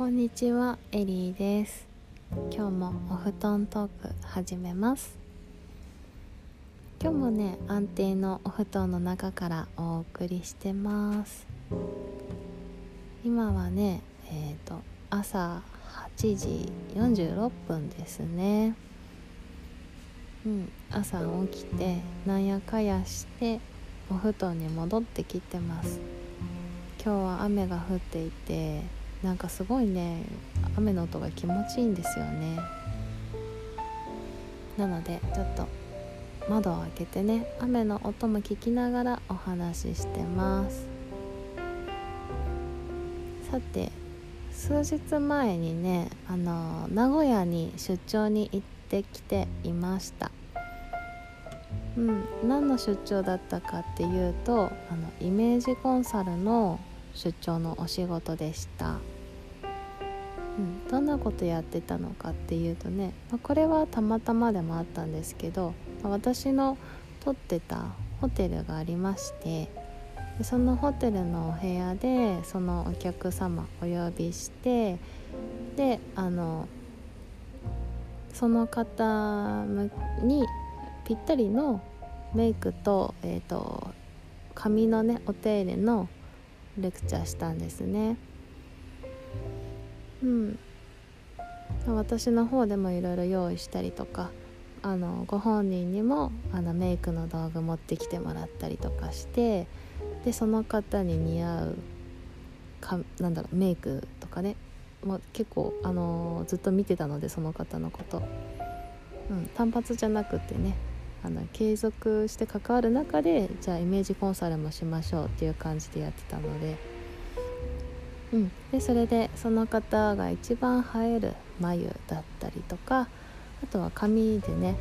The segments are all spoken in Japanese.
こんにちは、エリーです。今日もお布団トーク始めます。今日もね、安定のお布団の中からお送りしてます。今はね、えっ、と朝8時46分ですね。うん、朝起きてなんやかやしてお布団に戻ってきてます。今日は雨が降っていてなんかすごいね雨の音が気持ちいいんですよね。なのでちょっと窓を開けてね雨の音も聞きながらお話ししてます。さて数日前にねあの名古屋に出張に行ってきていました。うん、何の出張だったかっていうとあのイメージコンサルの出張のお仕事でした、どんなことやってたのかっていうとね、まあ、これはたまたまでもあったんですけど、私の取ってたホテルがありましてでそのホテルのお部屋でそのお客様お呼びしてであのその方にぴったりのメイクと,、えー、と髪のねお手入れのレクチャーしたんですね。うん。私の方でもいろいろ用意したりとかあのご本人にもあのメイクの道具持ってきてもらったりとかしてでその方に似合うかなんだろうメイクとかねもう結構、あのずっと見てたのでその方のこと、うん、単発じゃなくてねあの継続して関わる中でじゃあイメージコンサルもしましょうっていう感じでやってたので,、うん、でそれでその方が一番映える眉だったりとかあとは髪でね、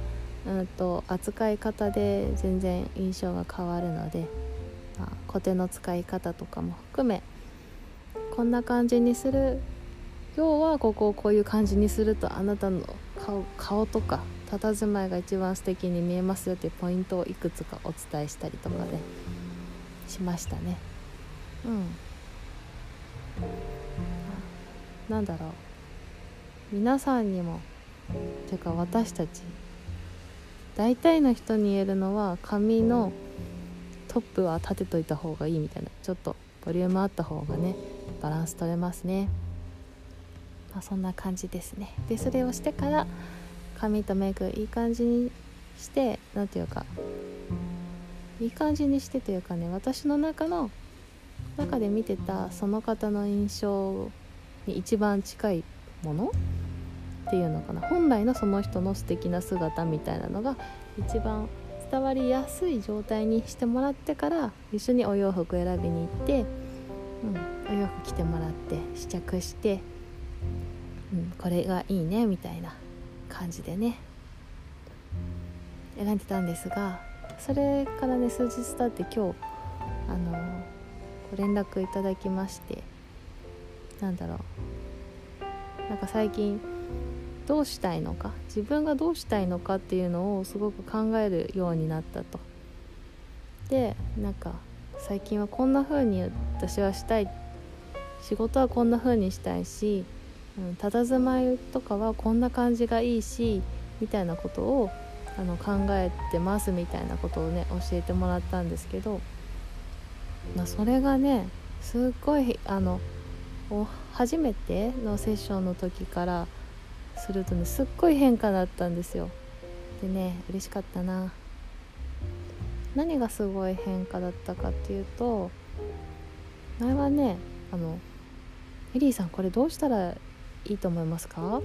うん、と扱い方で全然印象が変わるので、まあ、コテの使い方とかも含めこんな感じにする。要はここをこういう感じにするとあなたの顔顔とか佇まいが一番素敵に見えますよっていうポイントをいくつかお伝えしたりとかねしましたね。うん。なんだろう。皆さんにもてか私たち大体の人に言えるのは髪のトップは立てといた方がいいみたいなちょっとボリュームあった方がねバランス取れますね。まあそんな感じですね。でそれをしてから髪とメイクいい感じにして何ていうかいい感じにしてというかね私の中の中で見てたその方の印象に一番近いものていうのかな。本来のその人の素敵な姿みたいなのが一番伝わりやすい状態にしてもらってから一緒にお洋服選びに行って、うん、お洋服着てもらって試着して、うん、これがいいねみたいな感じでね。選んでたんですがそれからね数日経って今日あのご連絡いただきましてなんだろう。なんか最近どうしたいのか？自分がどうしたいのかっていうのをすごく考えるようになったと。でなんか最近はこんな風に私はしたい。仕事はこんな風にしたいしうん、佇まいとかはこんな感じがいいしみたいなことをあの考えてますみたいなことをね教えてもらったんですけど、まあ、それがねすっごいあの初めてのセッションの時からするとねすっごい変化だったんですよ。でね嬉しかったな。何がすごい変化だったかっていうと前はねあの「エリーさんこれどうしたらいいと思いますか？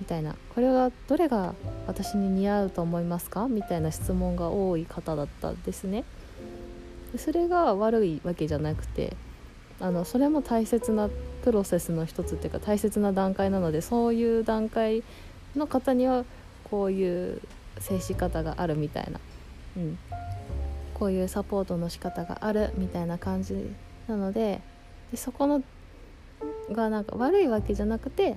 みたいなこれはどれが私に似合うと思いますか？みたいな質問が多い方だったんですねそれが悪いわけじゃなくてあのそれも大切なプロセスの一つっていうか大切な段階なのでそういう段階の方にはこういう接し方があるみたいな、うん、こういうサポートの仕方があるみたいな感じなのででそこのがなんか悪いわけじゃなくて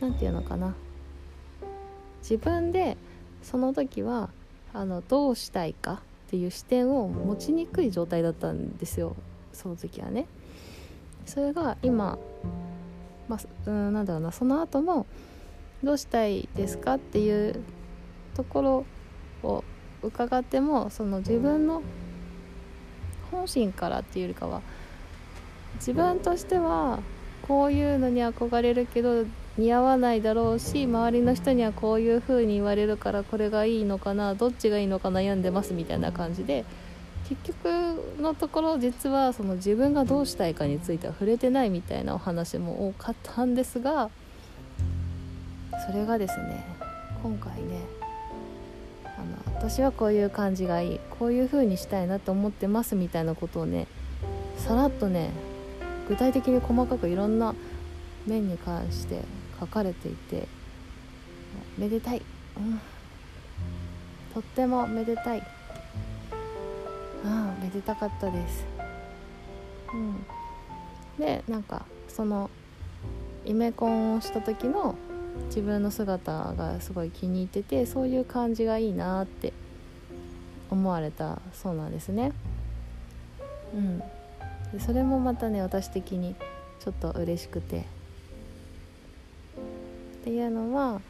何て言うのかな。自分でその時はあのどうしたいかっていう視点を持ちにくい状態だったんですよ。その時はね。それが今まあ、うんなんだろうなその後もどうしたいですかっていうところを伺ってもその自分の本心からっていうよりかは自分としてはこういうのに憧れるけど似合わないだろうし周りの人にはこういう風に言われるからこれがいいのかなどっちがいいのか悩んでますみたいな感じで結局のところ実はその自分がどうしたいかについては触れてないみたいなお話も多かったんですがそれがですね今回ねあの私はこういう感じがいいこういう風にしたいなと思ってますみたいなことをねさらっとね具体的に細かくいろんな面に関して書かれていてめでたい、うん、とってもめでたい。ああめでたかったです。うん。でなんかそのイメコンをした時の自分の姿がすごい気に入っててそういう感じがいいなって思われたそうなんですね。うん。でそれもまたね私的にちょっと嬉しくて。っていうのは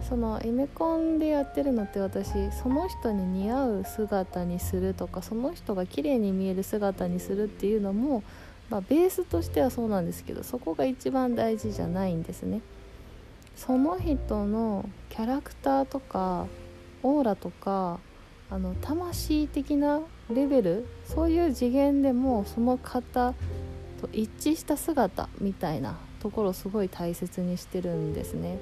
そのイメコンでやってるのって私その人に似合う姿にするとかその人が綺麗に見える姿にするっていうのも、まあ、ベースとしてはそうなんですけどそこが一番大事じゃないんですね。その人のキャラクターとかオーラとかあの魂的なレベルそういう次元でもその方と一致した姿みたいなところをすごい大切にしてるんですね。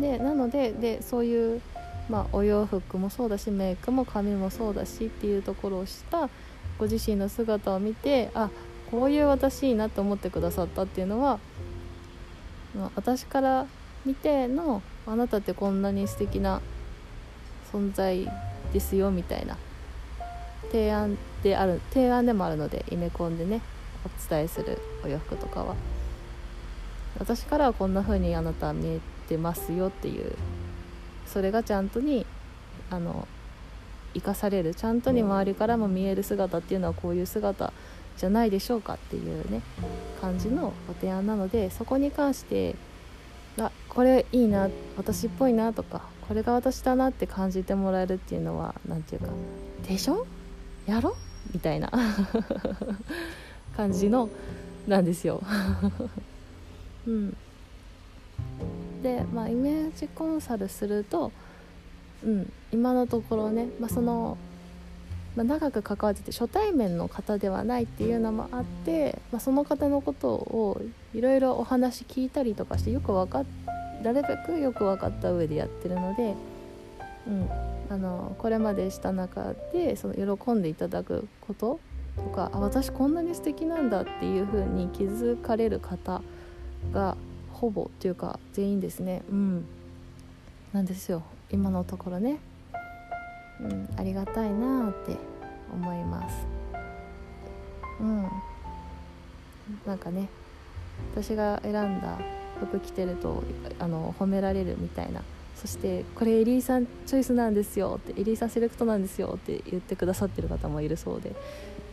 でなのででそういう、まあ、お洋服もそうだしメイクも髪もそうだしっていうところをしたご自身の姿を見てあこういう私いいなと思ってくださったっていうのは、まあ、私から見てのあなたってこんなに素敵な存在ですよみたいな提案である提案でもあるのでイメコンでねお伝えするお洋服とかは。私からはこんな風にあなたは見えてますよっていうそれがちゃんとにあの生かされるちゃんとに周りからも見える姿っていうのはこういう姿じゃないでしょうかっていうね感じのご提案なのでそこに関してあこれいいな私っぽいなとかこれが私だなって感じてもらえるっていうのは何て言うかでしょ？やろ？みたいな。感じのなんですよ。う んで、まあ、イメージコンサルすると、うん、今のところね、まあ、その、まあ、長く関わってて初対面の方ではないっていうのもあって、まあ、その方のことをいろいろお話聞いたりとかしてよく分かっなるべくよく分かった上でやってるので、うん、あのこれまでした中でその喜んでいただくこととかあ私こんなに素敵なんだっていう風に気づかれる方がほぼっていうか全員ですね。うん。なんですよ。今のところね。うん。ありがたいなって思います。うん。なんかね私が選んだ服着てるとあの褒められるみたいな。そして「これエリーさんチョイスなんですよ」って「エリーさんセレクトなんですよ」って言ってくださってる方もいるそうで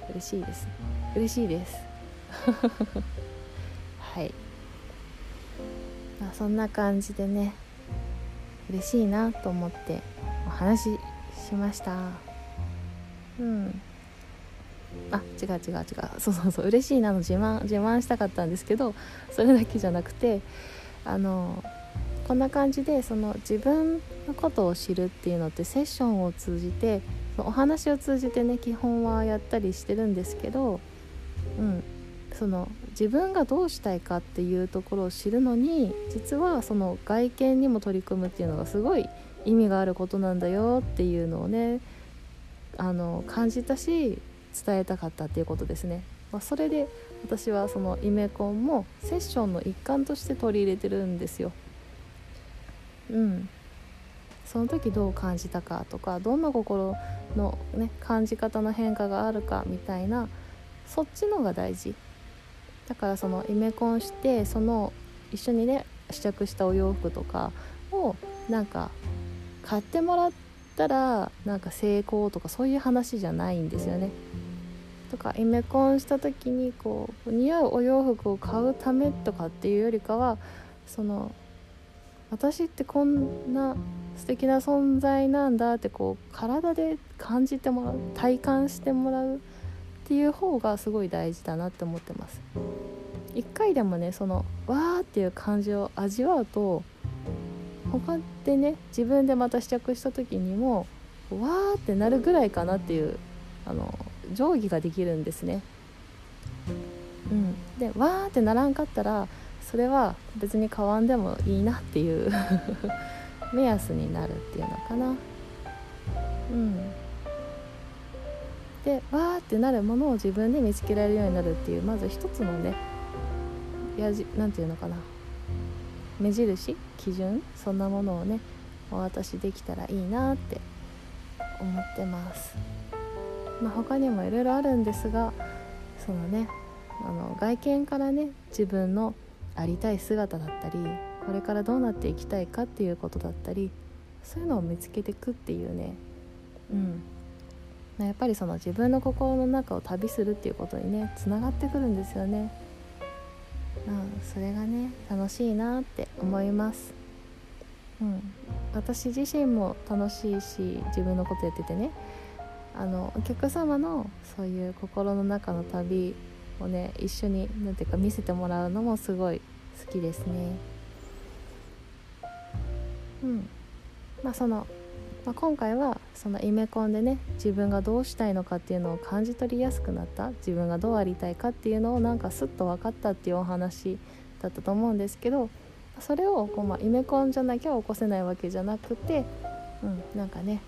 嬉しいです。嬉しいです。はいまあ、そんな感じでね嬉しいなと思ってお話ししました。うん。あ違う違う違う。そうそうそう嬉しいなの自慢自慢したかったんですけどそれだけじゃなくてあのこんな感じでその自分のことを知るっていうのってセッションを通じてお話を通じてね基本はやったりしてるんですけど、うん、その自分がどうしたいかっていうところを知るのに実はその外見にも取り組むっていうのがすごい意味があることなんだよっていうのをねあの感じたし伝えたかったっていうことですね、まあ、それで私はそのイメコンもセッションの一環として取り入れてるんですよ。うん。その時どう感じたかとかどんな心の、ね、感じ方の変化があるかみたいなそっちのが大事。だからそのイメコンしてその一緒にね試着したお洋服とかをなんか買ってもらったらなんか成功とかそういう話じゃないんですよね。とかイメコンした時にこう似合うお洋服を買うためとかっていうよりかはその私ってこんな素敵な存在なんだってこう体で感じてもらう体感してもらうっていう方がすごい大事だなって思ってます一回でもねそのわーっていう感じを味わうと他でね自分でまた試着した時にもわーってなるぐらいかなっていうあの定規ができるんですね。うん、でわーってならんかったらそれは別に買わんでもいいなっていう 目安になるっていうのかな。うん、でわーってなるものを自分で見つけられるようになるっていうまず一つのねやじなんていうのかな。目印基準そんなものをねお渡しできたらいいなって思ってます。まあ、他にもいろいろあるんですがそのねあの外見からね自分のありたい姿だったりこれからどうなっていきたいかっていうことだったりそういうのを見つけていくっていうね。うん。やっぱりその自分の心の中を旅するっていうことにねつながってくるんですよね。うん、それがね楽しいなって思います。うん、私自身も楽しいし自分のことやっててねあのお客様のそういう心の中の旅をね一緒に何ていうか見せてもらうのもすごい好きですね。うんまあそのまあ、今回はそのイメコンでね自分がどうしたいのかっていうのを感じ取りやすくなった自分がどうありたいかっていうのをなんかスッと分かったっていうお話だったと思うんですけどそれをこう、まあ、イメコンじゃなきゃ起こせないわけじゃなくて、うん、なんかね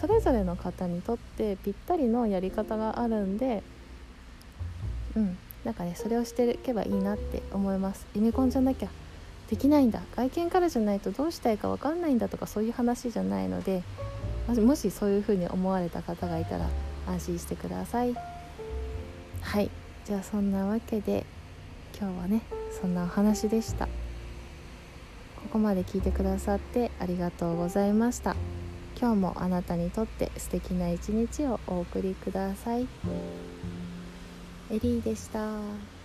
それぞれの方にとってぴったりのやり方があるんでうんなんかねそれをしていけばいいなって思います。イメコンじゃなきゃできないんだ。外見からじゃないとどうしたいか分かんないんだとかそういう話じゃないのでもしそういうふうに思われた方がいたら安心してください。はい。じゃあそんなわけで今日はねそんなお話でした。ここまで聞いてくださってありがとうございました。今日もあなたにとって素敵な一日をお送りください。エリーでした。